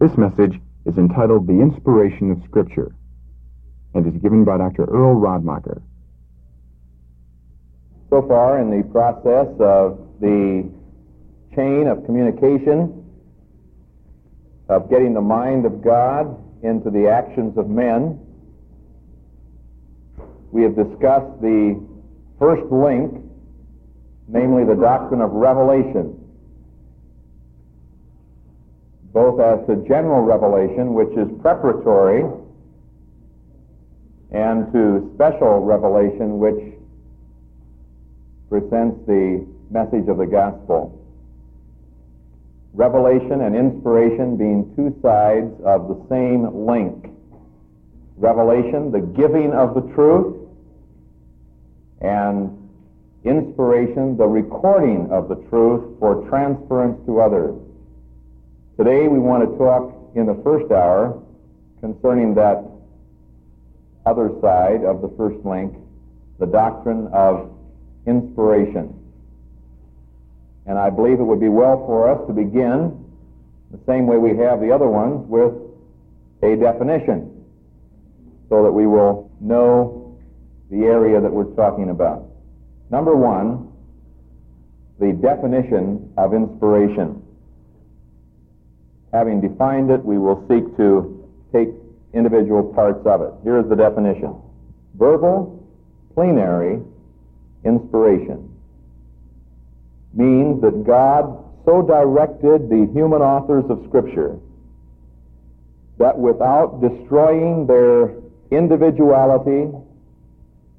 This message is entitled The Inspiration of Scripture and is given by Dr. Earl Radmacher. So far in the process of the chain of communication, of getting the mind of God into the actions of men, we have discussed the first link, namely the doctrine of revelation, both as to general revelation, which is preparatory, and to special revelation, which presents the message of the gospel. Revelation and inspiration being two sides of the same link. Revelation, the giving of the truth, and inspiration, the recording of the truth for transference to others. Today we want to talk in the first hour concerning that other side of the first link, the doctrine of inspiration. And I believe it would be well for us to begin the same way we have the other ones with a definition so that we will know the area that we're talking about. Number one, the definition of inspiration. Having defined it, we will seek to take individual parts of it. Here is the definition. Verbal, plenary, inspiration means that God so directed the human authors of Scripture that without destroying their individuality,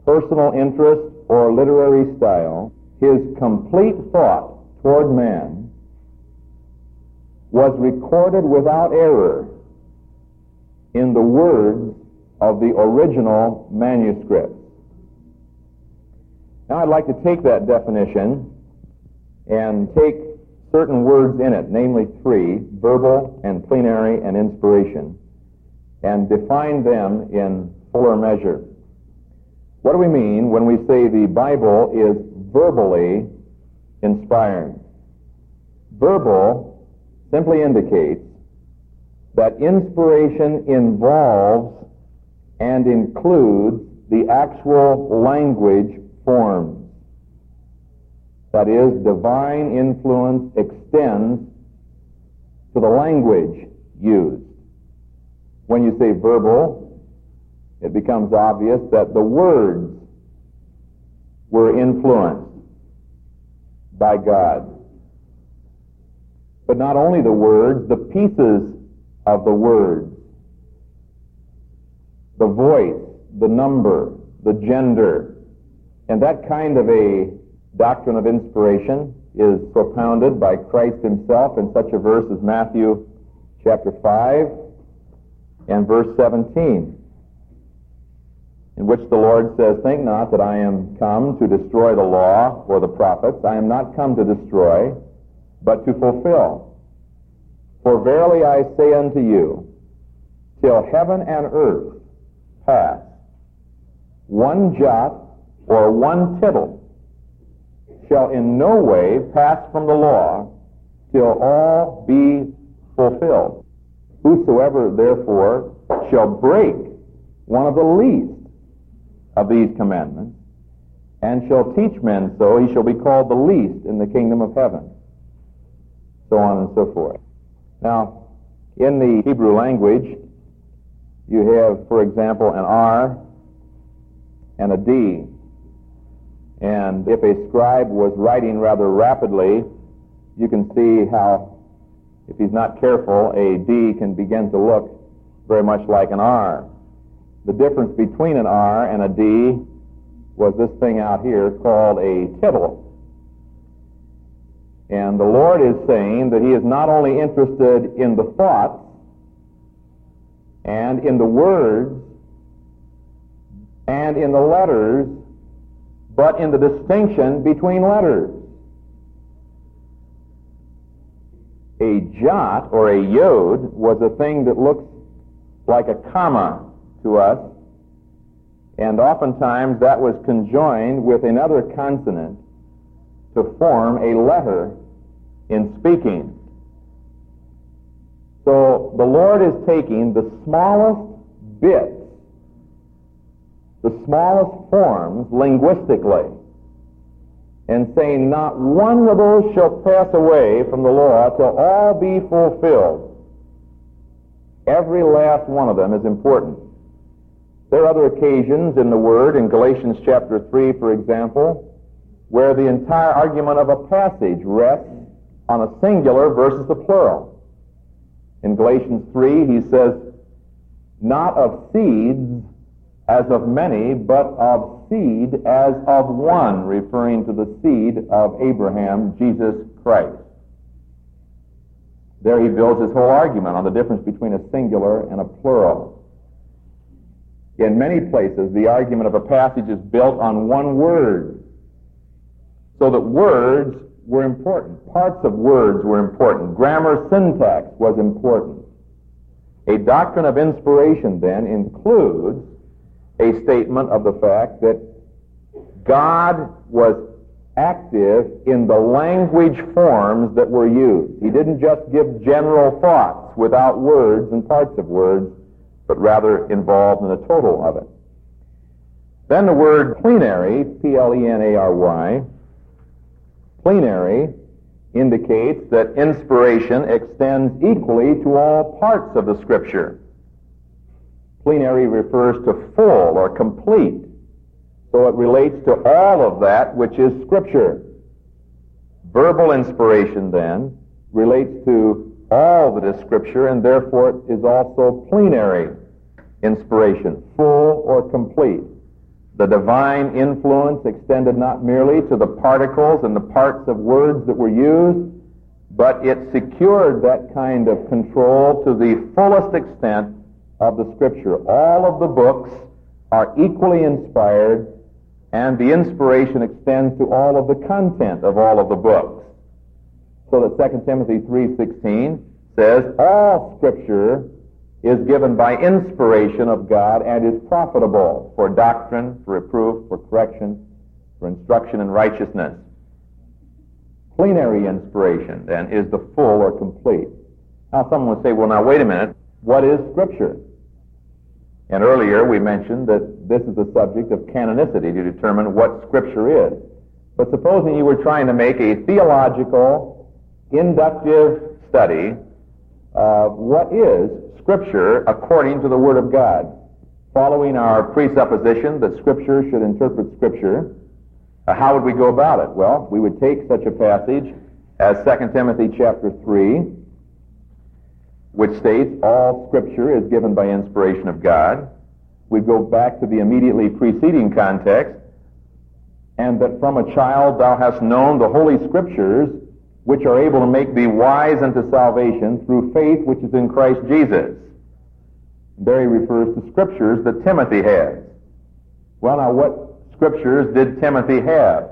personal interest, or literary style, his complete thought toward man was recorded without error in the words of the original manuscript. Now I'd like to take that definition and take certain words in it, namely three, verbal and plenary and inspiration, and define them in fuller measure. What do we mean when we say the Bible is verbally inspired? Verbal simply indicates that inspiration involves and includes the actual language forms. That is, divine influence extends to the language used. When you say verbal, it becomes obvious that the words were influenced by God. But not only the words, the pieces of the words, the voice, the number, the gender, and that kind of a doctrine of inspiration is propounded by Christ himself in such a verse as Matthew chapter 5 and verse 17, in which the Lord says, Think not that I am come to destroy the law or the prophets. I am not come to destroy, but to fulfill. For verily I say unto you, till heaven and earth pass, one jot or one tittle shall in no way pass from the law till all be fulfilled. Whosoever therefore shall break one of the least of these commandments, and shall teach men so, he shall be called the least in the kingdom of heaven. So on and so forth. Now, in the Hebrew language, you have, for example, an R and a D. And if a scribe was writing rather rapidly, you can see how, if he's not careful, a D can begin to look very much like an R. The difference between an R and a D was this thing out here called a tittle. And the Lord is saying that He is not only interested in the thoughts and in the words and in the letters, but in the distinction between letters. A jot or a yod was a thing that looks like a comma to us, and oftentimes that was conjoined with another consonant to form a letter in speaking. So the Lord is taking the smallest bits, the smallest forms linguistically, and saying, Not one of those shall pass away from the law till all be fulfilled. Every last one of them is important. There are other occasions in the Word, in Galatians chapter 3, for example, where the entire argument of a passage rests on a singular versus a plural. In Galatians 3, he says, Not of seeds as of many, but of seed as of one, referring to the seed of Abraham, Jesus Christ. There he builds his whole argument on the difference between a singular and a plural. In many places, the argument of a passage is built on one word, so that words were important. Parts of words were important. Grammar syntax was important. A doctrine of inspiration, then, includes a statement of the fact that God was active in the language forms that were used. He didn't just give general thoughts without words and parts of words, but rather involved in the total of it. Then the word plenary, P-L-E-N-A-R-Y, plenary indicates that inspiration extends equally to all parts of the Scripture. Plenary refers to full or complete. So it relates to all of that which is Scripture. Verbal inspiration, then, relates to all that is Scripture, and therefore it is also plenary inspiration, full or complete. The divine influence extended not merely to the particles and the parts of words that were used, but it secured that kind of control to the fullest extent of the Scripture. All of the books are equally inspired, and the inspiration extends to all of the content of all of the books. So that 2 Timothy 3.16 says, all Scripture is given by inspiration of God and is profitable for doctrine, for reproof, for correction, for instruction in righteousness. Plenary inspiration, then, is the full or complete. Now, someone would say, well, now, wait a minute. What is Scripture? And earlier we mentioned that this is a subject of canonicity to determine what Scripture is. But supposing you were trying to make a theological, inductive study of what is Scripture according to the Word of God, following our presupposition that Scripture should interpret Scripture, uh, how would we go about it? Well, we would take such a passage as 2 Timothy chapter 3, which states all Scripture is given by inspiration of God. We'd go back to the immediately preceding context, and that from a child thou hast known the Holy Scriptures, which are able to make thee wise unto salvation through faith which is in Christ Jesus. There he refers to scriptures that Timothy has. Well, now, what scriptures did Timothy have?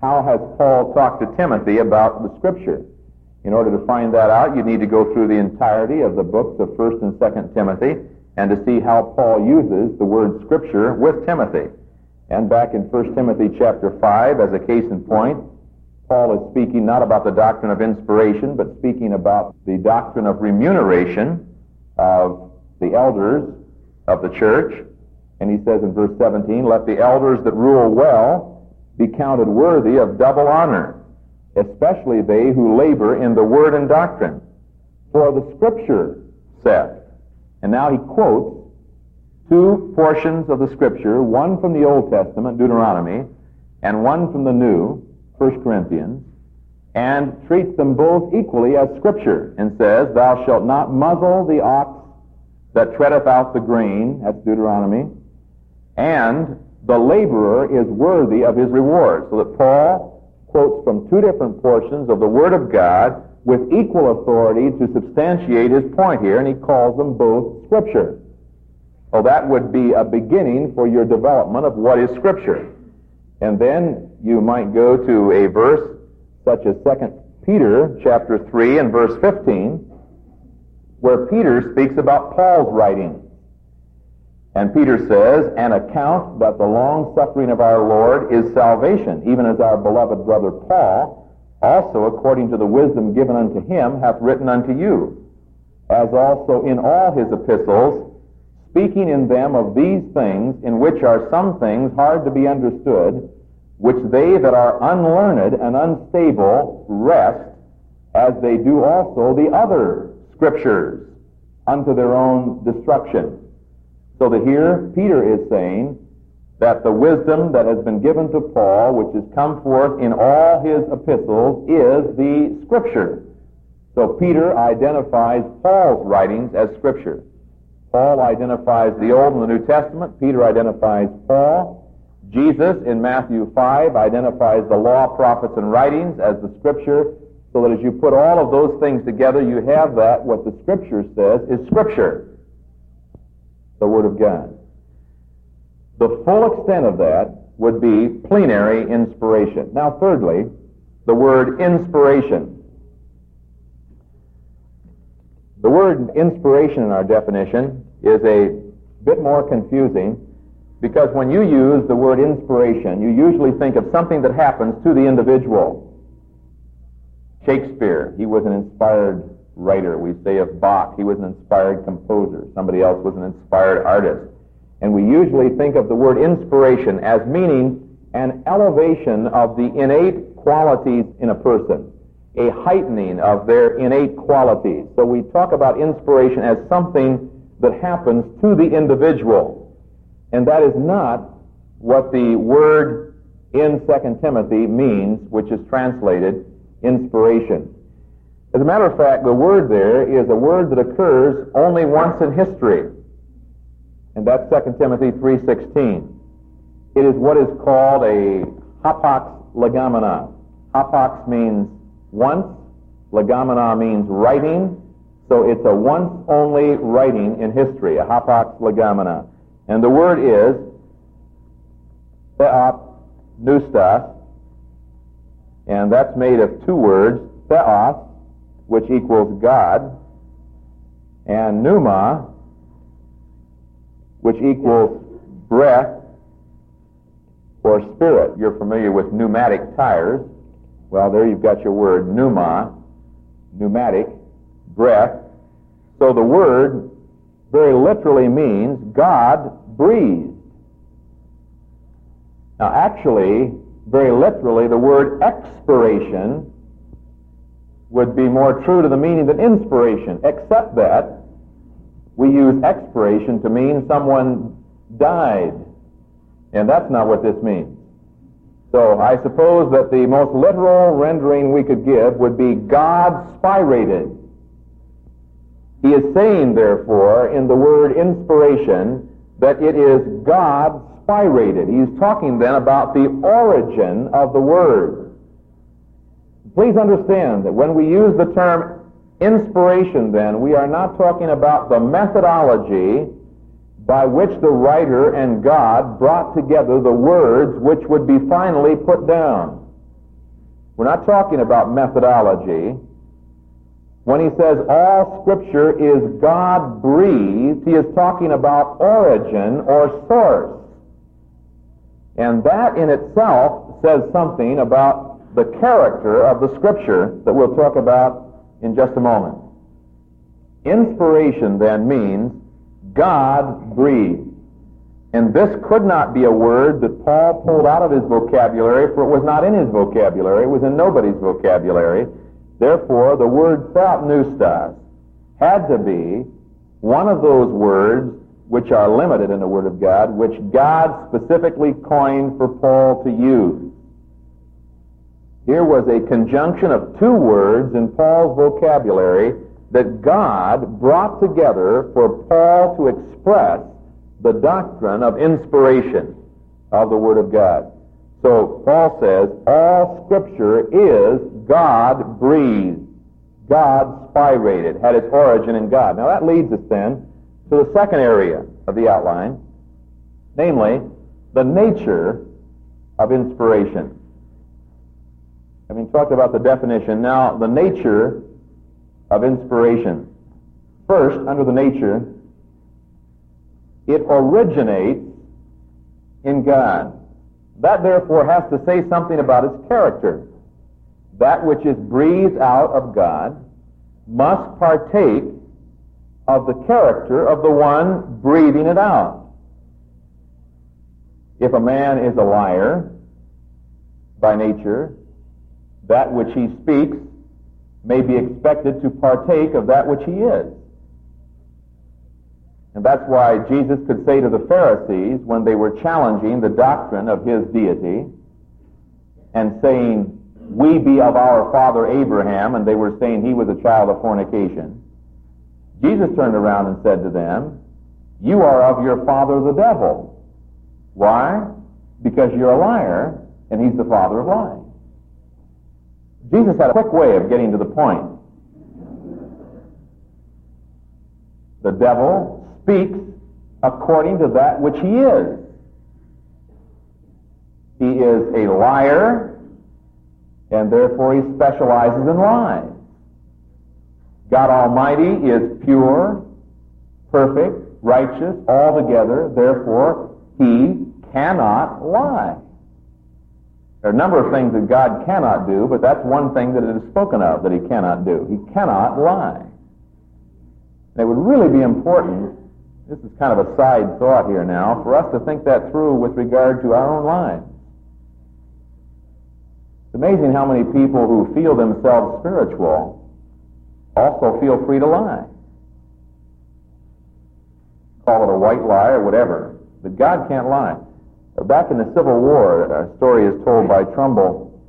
How has Paul talked to Timothy about the scripture? In order to find that out, you need to go through the entirety of the books of 1st and 2nd Timothy and to see how Paul uses the word scripture with Timothy. And back in 1 Timothy chapter 5, as a case in point, Paul is speaking not about the doctrine of inspiration, but speaking about the doctrine of remuneration of the elders of the church. And he says in verse 17, Let the elders that rule well be counted worthy of double honor, especially they who labor in the word and doctrine. For the scripture saith, and now he quotes two portions of the scripture, one from the Old Testament, Deuteronomy, and one from the New, 1 Corinthians, and treats them both equally as Scripture and says, Thou shalt not muzzle the ox that treadeth out the grain, that's Deuteronomy, and the laborer is worthy of his reward. So that Paul quotes from two different portions of the Word of God with equal authority to substantiate his point here, and he calls them both Scripture. Well, that would be a beginning for your development of what is Scripture. And then you might go to a verse such as 2 Peter chapter 3 and verse 15, where Peter speaks about Paul's writing. And Peter says, An account that the long suffering of our Lord is salvation, even as our beloved brother Paul, also according to the wisdom given unto him, hath written unto you, as also in all his epistles, speaking in them of these things, in which are some things hard to be understood, which they that are unlearned and unstable wrest, as they do also the other scriptures, unto their own destruction. So that here Peter is saying that the wisdom that has been given to Paul, which has come forth in all his epistles, is the Scripture. So Peter identifies Paul's writings as Scripture. Paul identifies the Old and the New Testament. Peter identifies Paul. Jesus in Matthew 5 identifies the law, prophets, and writings as the Scripture, so that as you put all of those things together, you have that, what the Scripture says is Scripture, the Word of God. The full extent of that would be plenary inspiration. Now, thirdly, the word inspiration. The word inspiration in our definition is a bit more confusing because when you use the word inspiration, you usually think of something that happens to the individual. Shakespeare, he was an inspired writer. We say of Bach, he was an inspired composer. Somebody else was an inspired artist. And we usually think of the word inspiration as meaning an elevation of the innate qualities in a person, a heightening of their innate qualities. So we talk about inspiration as something that happens to the individual. And that is not what the word in 2 Timothy means, which is translated inspiration. As a matter of fact, the word there is a word that occurs only once in history and that's 2 Timothy 3.16. It is what is called a hapax legomena. Hapax means once, legomena means writing, so it's a once-only writing in history, a hapax legomena. And the word is theopneustos, and that's made of two words, theos, which equals God, and pneuma, which equals breath or spirit. You're familiar with pneumatic tires. Well, there you've got your word, pneuma, pneumatic, breath. So the word very literally means God breathed. Now, actually, very literally, the word expiration would be more true to the meaning than inspiration, except that we use expiration to mean someone died. And that's not what this means. So I suppose that the most literal rendering we could give would be God spirated. He is saying, therefore, in the word inspiration, that it is God spirated. He's talking then about the origin of the word. Please understand that when we use the term Inspiration, then, we are not talking about the methodology by which the writer and God brought together the words which would be finally put down. We're not talking about methodology. When he says all scripture is God breathed, he is talking about origin or source. And that in itself says something about the character of the scripture that we'll talk about in just a moment. Inspiration then means God breathed. And this could not be a word that Paul pulled out of his vocabulary, for it was not in his vocabulary. It was in nobody's vocabulary. Therefore, the word theopneustos had to be one of those words which are limited in the Word of God, which God specifically coined for Paul to use. Here was a conjunction of two words in Paul's vocabulary that God brought together for Paul to express the doctrine of inspiration of the Word of God. So Paul says, all Scripture is God breathed, God spirated, had its origin in God. Now that leads us then to the second area of the outline, namely, the nature of inspiration. Having talked about the definition, now the nature of inspiration. First, under the nature, it originates in God. That therefore has to say something about its character. That which is breathed out of God must partake of the character of the one breathing it out. If a man is a liar by nature, that which he speaks may be expected to partake of that which he is. And that's why Jesus could say to the Pharisees when they were challenging the doctrine of his deity and saying, We be of our father Abraham, and they were saying he was a child of fornication. Jesus turned around and said to them, You are of your father the devil. Why? Because you're a liar, and he's the father of lies. Jesus had a quick way of getting to the point. The devil speaks according to that which he is. He is a liar, and therefore he specializes in lies. God Almighty is pure, perfect, righteous, altogether, therefore he cannot lie. There are a number of things that God cannot do, but that's one thing that it is spoken of that he cannot do. He cannot lie. And it would really be important, this is kind of a side thought here now, for us to think that through with regard to our own lives. It's amazing how many people who feel themselves spiritual also feel free to lie. Call it a white lie or whatever. But God can't lie. Uh, back in the Civil War, a story is told by Trumbull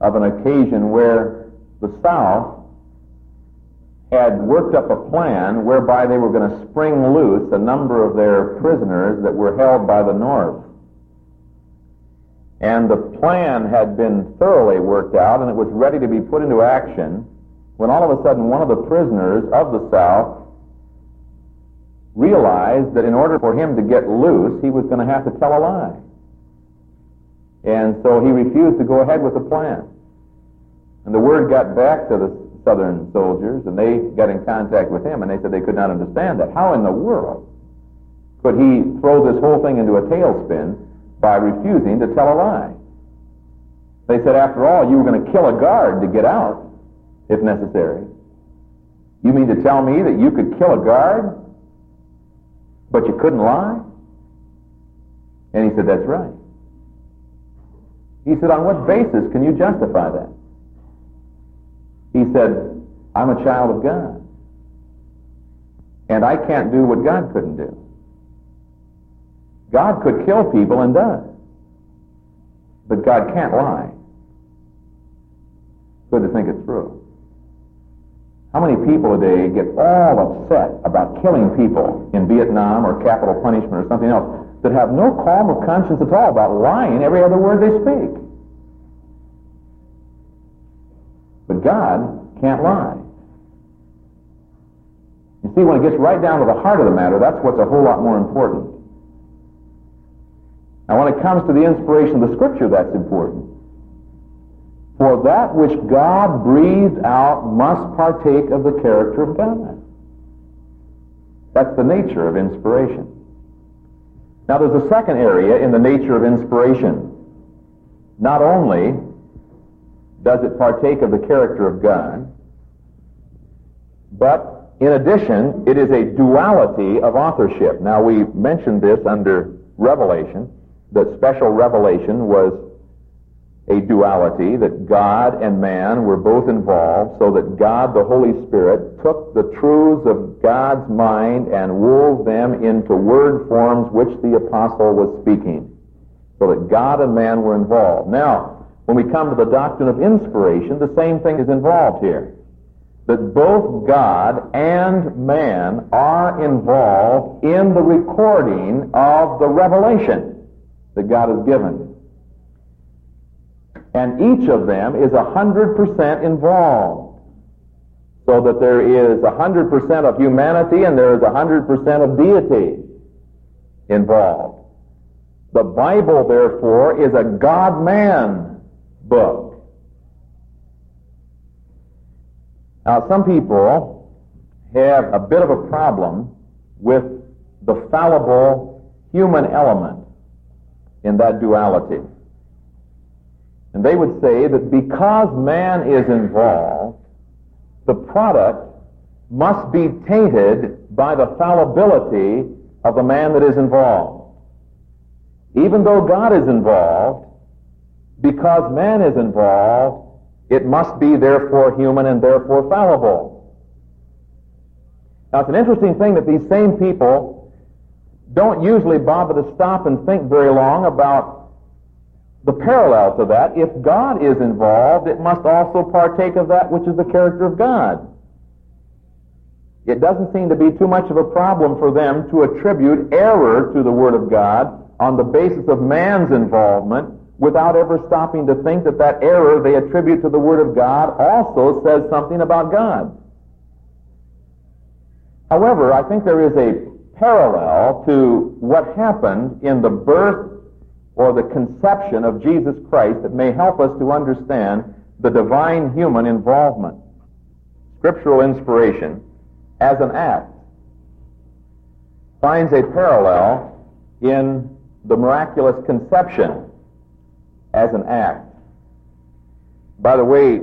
of an occasion where the South had worked up a plan whereby they were going to spring loose a number of their prisoners that were held by the North. And the plan had been thoroughly worked out and it was ready to be put into action when all of a sudden one of the prisoners of the South realized that in order for him to get loose, he was going to have to tell a lie. And so he refused to go ahead with the plan. And the word got back to the southern soldiers, and they got in contact with him, and they said they could not understand that. How in the world could he throw this whole thing into a tailspin by refusing to tell a lie? They said, after all, you were going to kill a guard to get out, if necessary. You mean to tell me that you could kill a guard but you couldn't lie? And he said, That's right. He said, On what basis can you justify that? He said, I'm a child of God. And I can't do what God couldn't do. God could kill people and does. But God can't lie. Good to think it through. How many people today get all upset about killing people in Vietnam or capital punishment or something else that have no qualm of conscience at all about lying every other word they speak? But God can't lie. You see, when it gets right down to the heart of the matter, that's what's a whole lot more important. Now, when it comes to the inspiration of the Scripture, that's important. For that which God breathed out must partake of the character of God. That's the nature of inspiration. Now there's a second area in the nature of inspiration. Not only does it partake of the character of God, but in addition, it is a duality of authorship. Now we mentioned this under Revelation, that special revelation was a duality, that God and man were both involved, so that God, the Holy Spirit, took the truths of God's mind and wove them into word forms which the apostle was speaking, so that God and man were involved. Now, when we come to the doctrine of inspiration, the same thing is involved here. That both God and man are involved in the recording of the revelation that God has given. And each of them is 100% involved. So that there is 100% of humanity and there is 100% of deity involved. The Bible, therefore, is a God-man book. Now, some people have a bit of a problem with the fallible human element in that duality. And they would say that because man is involved, the product must be tainted by the fallibility of the man that is involved. Even though God is involved, because man is involved, it must be therefore human and therefore fallible. Now it's an interesting thing that these same people don't usually bother to stop and think very long about the parallel to that. If God is involved, it must also partake of that which is the character of God. It doesn't seem to be too much of a problem for them to attribute error to the Word of God on the basis of man's involvement without ever stopping to think that that error they attribute to the Word of God also says something about God. However, I think there is a parallel to what happened in the birth or the conception of Jesus Christ that may help us to understand the divine human involvement. Scriptural inspiration as an act finds a parallel in the miraculous conception as an act. By the way,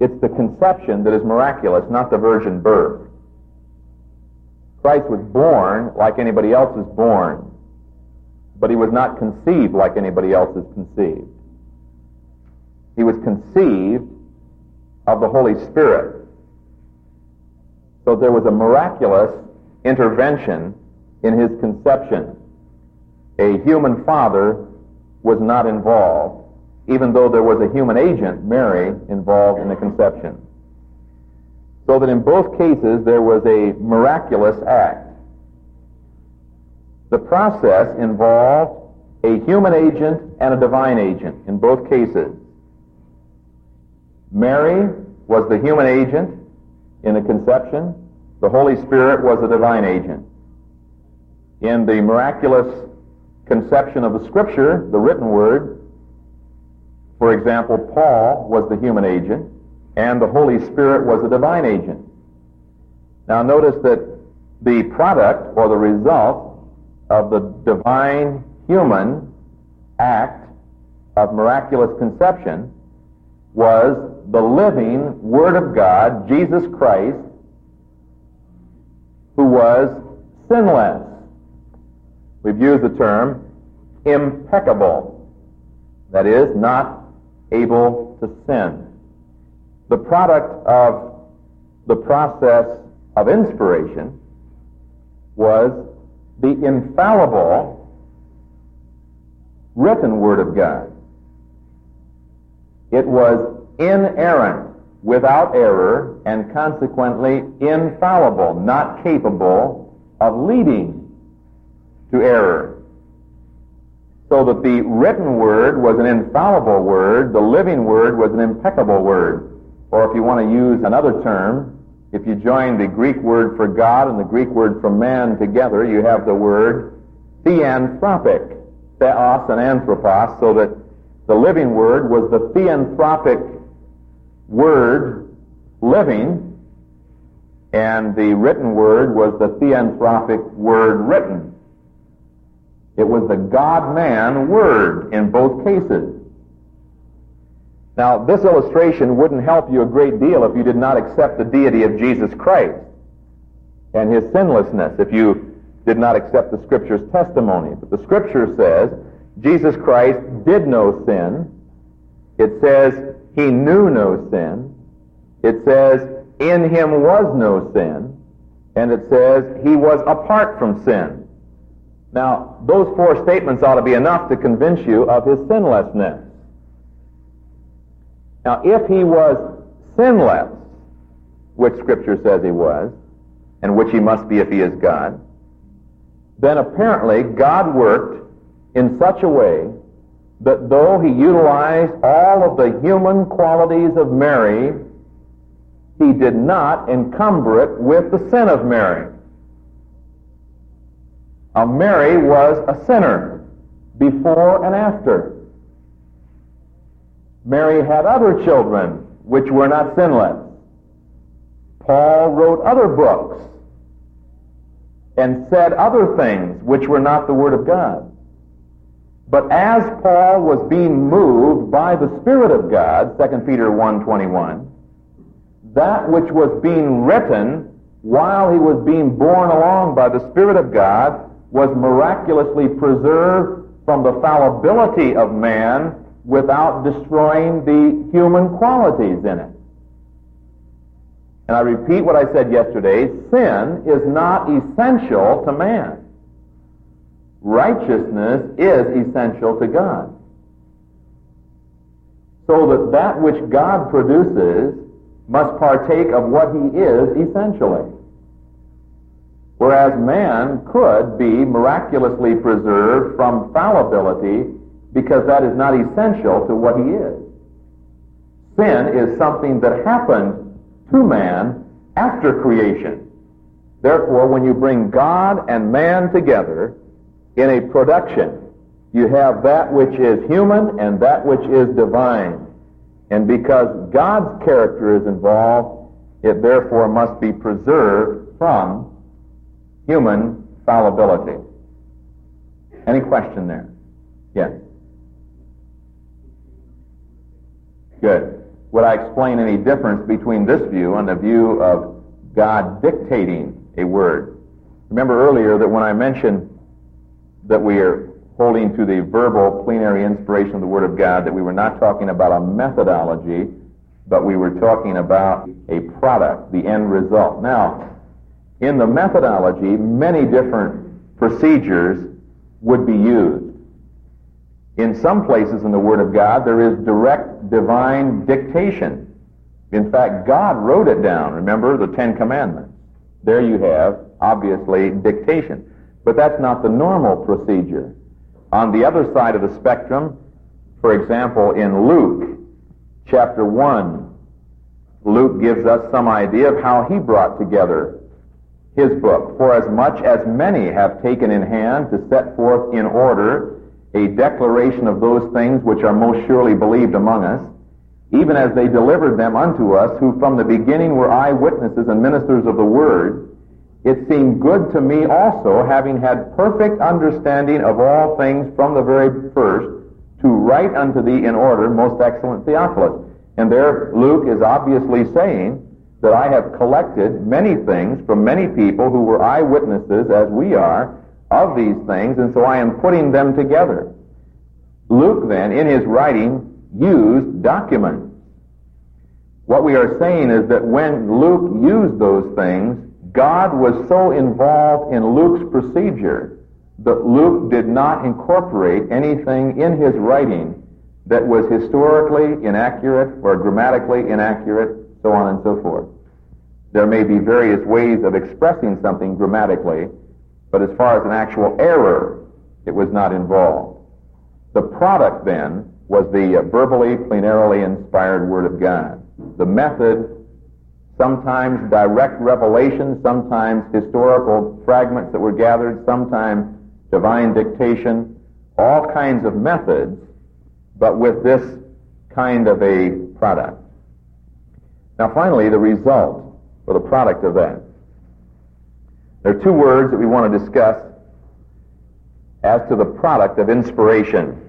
it's the conception that is miraculous, not the virgin birth. Christ was born like anybody else is born, but he was not conceived like anybody else is conceived. He was conceived of the Holy Spirit. So there was a miraculous intervention in his conception. A human father was not involved, even though there was a human agent, Mary, involved in the conception. So that in both cases there was a miraculous act. The process involved a human agent and a divine agent in both cases. Mary was the human agent in the conception, the Holy Spirit was the divine agent. In the miraculous conception of the Scripture, the written word, for example, Paul was the human agent, and the Holy Spirit was the divine agent. Now notice that the product or the result of the divine human act of miraculous conception was the living Word of God, Jesus Christ, who was sinless. We've used the term impeccable. That is, not able to sin. The product of the process of inspiration was the infallible written Word of God. It was inerrant, without error, and consequently infallible, not capable of leading to error. So that the written word was an infallible word, the living word was an impeccable word. Or if you want to use another term, if you join the Greek word for God and the Greek word for man together, you have the word theanthropic, theos and anthropos, so that the living word was the theanthropic word living, and the written word was the theanthropic word written. It was the God-man word in both cases. Now, this illustration wouldn't help you a great deal if you did not accept the deity of Jesus Christ and his sinlessness, if you did not accept the Scripture's testimony. But the Scripture says Jesus Christ did no sin. It says he knew no sin. It says in him was no sin. And it says he was apart from sin. Now, those four statements ought to be enough to convince you of his sinlessness. Now, if he was sinless, which Scripture says he was, and which he must be if he is God, then apparently God worked in such a way that though he utilized all of the human qualities of Mary, he did not encumber it with the sin of Mary. Now, Mary was a sinner before and after. Mary had other children which were not sinless. Paul wrote other books and said other things which were not the Word of God. But as Paul was being moved by the Spirit of God, 2 Peter 1.21, that which was being written while he was being borne along by the Spirit of God, was miraculously preserved from the fallibility of man without destroying the human qualities in it. And I repeat what I said yesterday, sin is not essential to man. Righteousness is essential to God. So that that which God produces must partake of what he is essentially. Whereas man could be miraculously preserved from fallibility because that is not essential to what he is. Sin is something that happened to man after creation. Therefore, when you bring God and man together in a production, you have that which is human and that which is divine. And because God's character is involved, it therefore must be preserved from human fallibility. Any question there? Yes. Good. Would I explain any difference between this view and the view of God dictating a word? Remember earlier that when I mentioned that we are holding to the verbal plenary inspiration of the Word of God, that we were not talking about a methodology, but we were talking about a product, the end result. Now, in the methodology, many different procedures would be used. In some places in the Word of God, there is direct divine dictation. In fact, God wrote it down. Remember the Ten Commandments. There you have, obviously, dictation. But that's not the normal procedure. On the other side of the spectrum, for example, in Luke chapter 1, Luke gives us some idea of how he brought together his book. For as much as many have taken in hand to set forth in order a declaration of those things which are most surely believed among us, even as they delivered them unto us, who from the beginning were eyewitnesses and ministers of the word, it seemed good to me also, having had perfect understanding of all things from the very first, to write unto thee in order, most excellent Theophilus. And there Luke is obviously saying that I have collected many things from many people who were eyewitnesses, as we are, of these things, and so I am putting them together. Luke then, in his writing, used documents. What we are saying is that when Luke used those things, God was so involved in Luke's procedure that Luke did not incorporate anything in his writing that was historically inaccurate or grammatically inaccurate so on and so forth. There may be various ways of expressing something grammatically, but as far as an actual error, it was not involved. The product then was the verbally, plenarily inspired Word of God. The method, sometimes direct revelation, sometimes historical fragments that were gathered, sometimes divine dictation, all kinds of methods, but with this kind of a product. Now, finally, the result or the product of that. There are two words that we want to discuss as to the product of inspiration.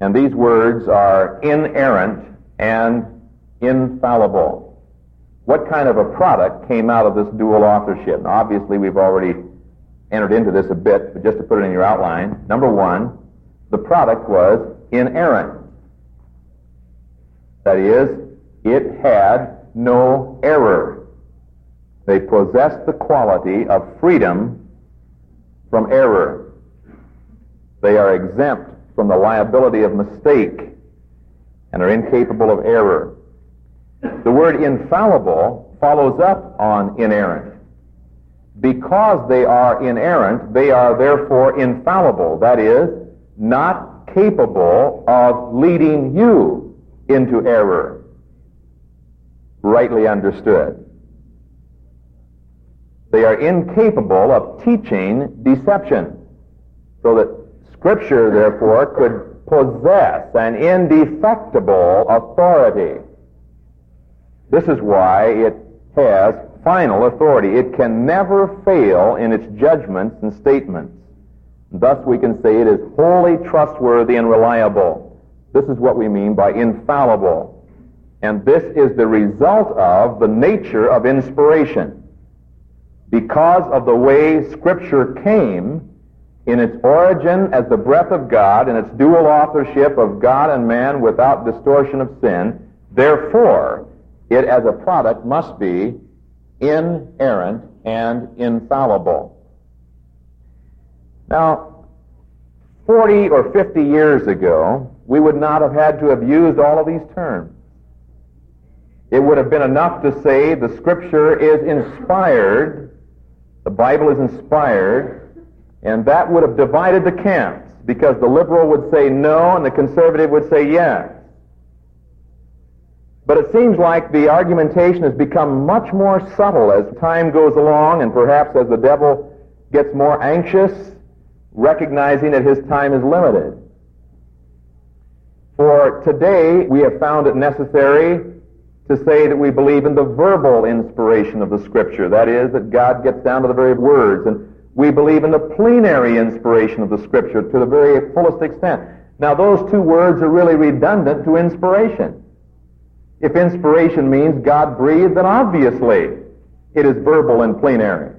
And these words are inerrant and infallible. What kind of a product came out of this dual authorship? Now, obviously, we've already entered into this a bit, but just to put it in your outline, number one, the product was inerrant. That is, it had no error. They possessed the quality of freedom from error. They are exempt from the liability of mistake and are incapable of error. The word infallible follows up on inerrant. Because they are inerrant, they are therefore infallible. That is, not capable of leading you into error rightly understood. They are incapable of teaching deception, so that Scripture, therefore, could possess an indefectible authority. This is why it has final authority. It can never fail in its judgments and statements. Thus, we can say it is wholly trustworthy and reliable. This is what we mean by infallible And this is the result of the nature of inspiration. Because of the way Scripture came in its origin as the breath of God and its dual authorship of God and man without distortion of sin, therefore, it as a product must be inerrant and infallible. Now, 40 or 50 years ago, we would not have had to have used all of these terms. It would have been enough to say the Scripture is inspired, the Bible is inspired, and that would have divided the camps because the liberal would say no and the conservative would say yes. But it seems like the argumentation has become much more subtle as time goes along and perhaps as the devil gets more anxious, recognizing that his time is limited. For today, we have found it necessary to say that we believe in the verbal inspiration of the Scripture. That is, that God gets down to the very words. And we believe in the plenary inspiration of the Scripture to the very fullest extent. Now, those two words are really redundant to inspiration. If inspiration means God breathed, then obviously it is verbal and plenary.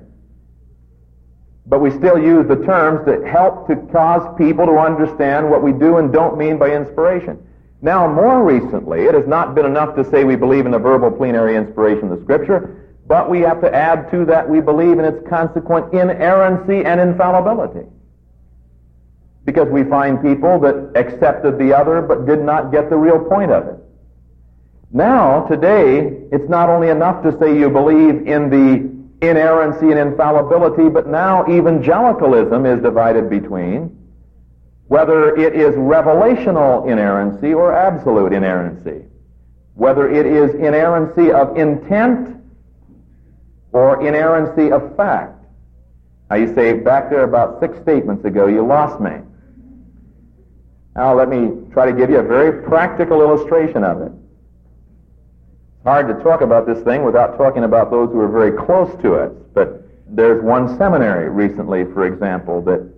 But we still use the terms that help to cause people to understand what we do and don't mean by inspiration. Now, more recently, it has not been enough to say we believe in the verbal plenary inspiration of the Scripture, but we have to add to that we believe in its consequent inerrancy and infallibility. Because we find people that accepted the other but did not get the real point of it. Now, today, it's not only enough to say you believe in the inerrancy and infallibility, but now evangelicalism is divided between whether it is revelational inerrancy or absolute inerrancy, whether it is inerrancy of intent or inerrancy of fact. Now you say, back there about six statements ago, you lost me. Now let me try to give you a very practical illustration of it hard to talk about this thing without talking about those who are very close to us. But there's one seminary recently, for example, that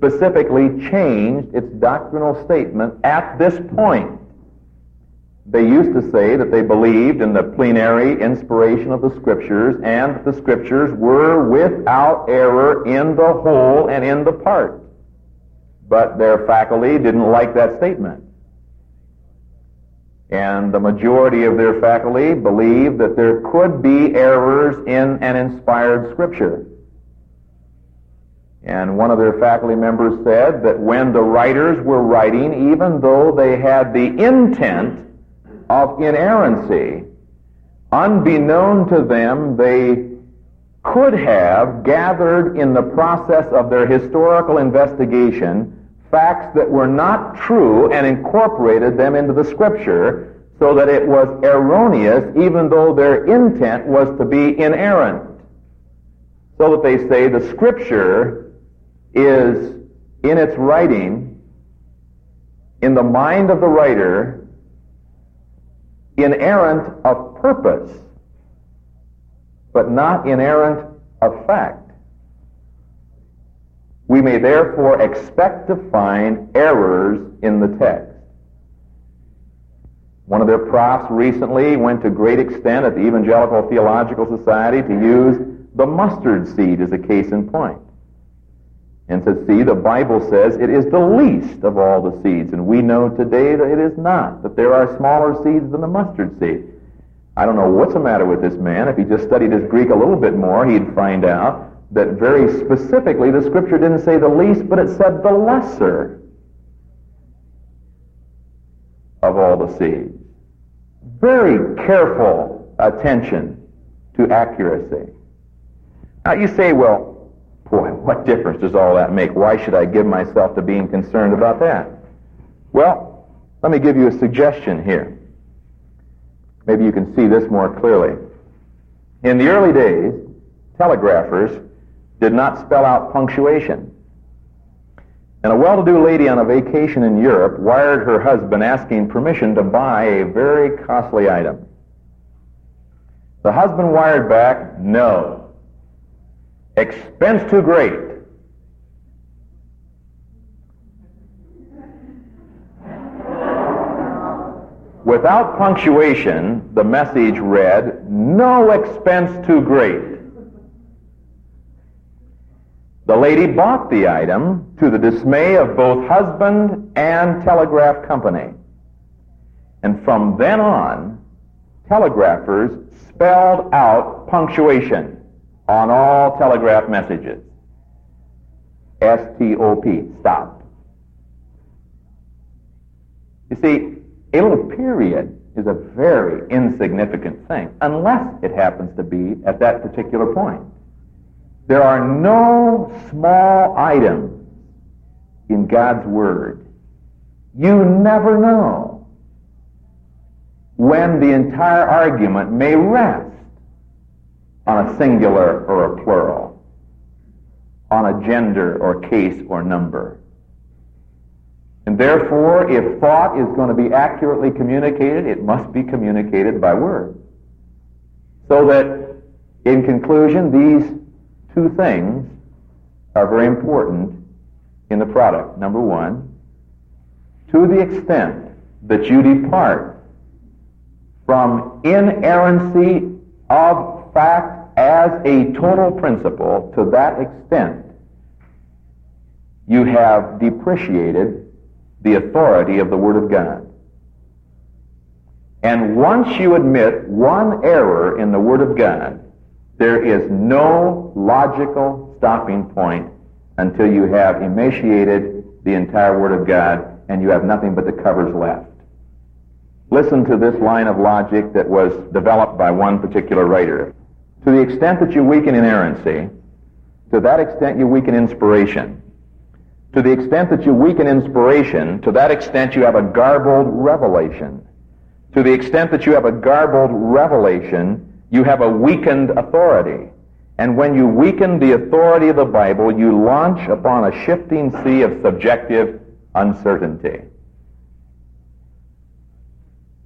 specifically changed its doctrinal statement at this point. They used to say that they believed in the plenary inspiration of the Scriptures and that the Scriptures were without error in the whole and in the part. But their faculty didn't like that statement. And the majority of their faculty believed that there could be errors in an inspired scripture. And one of their faculty members said that when the writers were writing, even though they had the intent of inerrancy, unbeknown to them, they could have gathered in the process of their historical investigation facts that were not true and incorporated them into the scripture so that it was erroneous even though their intent was to be inerrant. So that they say the scripture is in its writing, in the mind of the writer, inerrant of purpose, but not inerrant of fact. We may therefore expect to find errors in the text. One of their profs recently went to great extent at the Evangelical Theological Society to use the mustard seed as a case in point. And to see, the Bible says it is the least of all the seeds. And we know today that it is not, that there are smaller seeds than the mustard seed. I don't know what's the matter with this man. If he just studied his Greek a little bit more, he'd find out that very specifically the scripture didn't say the least, but it said the lesser of all the seeds. Very careful attention to accuracy. Now you say, well, boy, what difference does all that make? Why should I give myself to being concerned about that? Well, let me give you a suggestion here. Maybe you can see this more clearly. In the early days, telegraphers did not spell out punctuation. And a well-to-do lady on a vacation in Europe wired her husband asking permission to buy a very costly item. The husband wired back, no. Expense too great. Without punctuation, the message read, No expense too great. The lady bought the item to the dismay of both husband and telegraph company. And from then on, telegraphers spelled out punctuation on all telegraph messages. S-T-O-P, stop. You see, a little period is a very insignificant thing, unless it happens to be at that particular point. There are no small items in God's Word. You never know when the entire argument may rest on a singular or a plural, on a gender or case or number. And therefore, if thought is going to be accurately communicated, it must be communicated by word. So that, in conclusion, these two things are very important in the product. Number one, to the extent that you depart from inerrancy of fact as a total principle, to that extent, you have depreciated the authority of the Word of God. And once you admit one error in the Word of God, there is no logical stopping point until you have emaciated the entire Word of God and you have nothing but the covers left. Listen to this line of logic that was developed by one particular writer. To the extent that you weaken inerrancy, to that extent you weaken inspiration. To the extent that you weaken inspiration, to that extent you have a garbled revelation. To the extent that you have a garbled revelation, you have a weakened authority. And when you weaken the authority of the Bible, you launch upon a shifting sea of subjective uncertainty.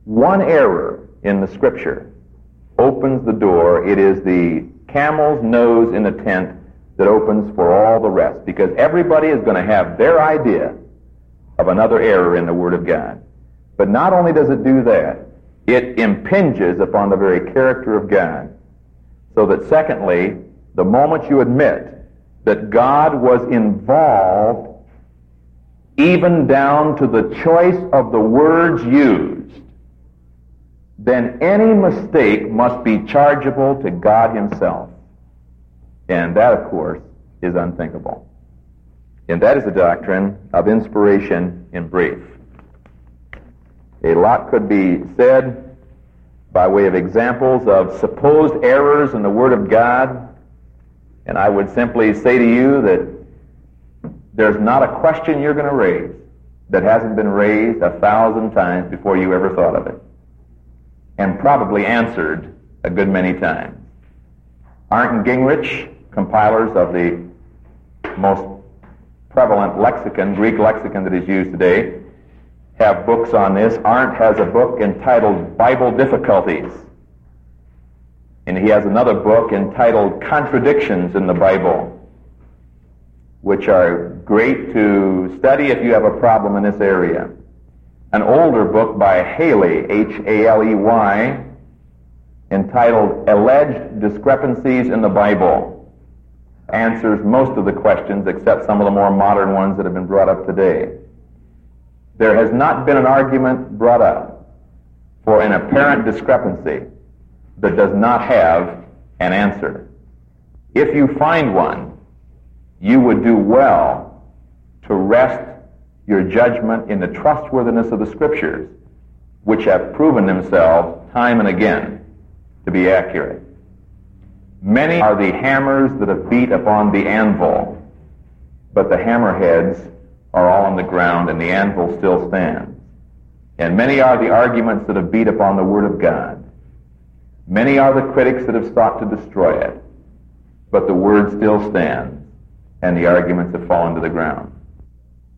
One error in the scripture opens the door. It is the camel's nose in the tent that opens for all the rest because everybody is going to have their idea of another error in the Word of God. But not only does it do that, it impinges upon the very character of God. So that secondly, the moment you admit that God was involved even down to the choice of the words used, then any mistake must be chargeable to God himself. And that, of course, is unthinkable. And that is the doctrine of inspiration in brief. A lot could be said by way of examples of supposed errors in the Word of God, and I would simply say to you that there's not a question you're going to raise that hasn't been raised a thousand times before you ever thought of it, and probably answered a good many times. Arndt and Gingrich, compilers of the most prevalent lexicon, Greek lexicon that is used today, have books on this. Arndt has a book entitled Bible Difficulties. And he has another book entitled Contradictions in the Bible, which are great to study if you have a problem in this area. An older book by Haley, H-A-L-E-Y, entitled Alleged Discrepancies in the Bible, answers most of the questions except some of the more modern ones that have been brought up today there has not been an argument brought up for an apparent discrepancy that does not have an answer. If you find one, you would do well to rest your judgment in the trustworthiness of the Scriptures, which have proven themselves time and again to be accurate. Many are the hammers that have beat upon the anvil, but the hammerheads are all on the ground and the anvil still stands. And many are the arguments that have beat upon the Word of God. Many are the critics that have sought to destroy it. But the Word still stands, and the arguments have fallen to the ground.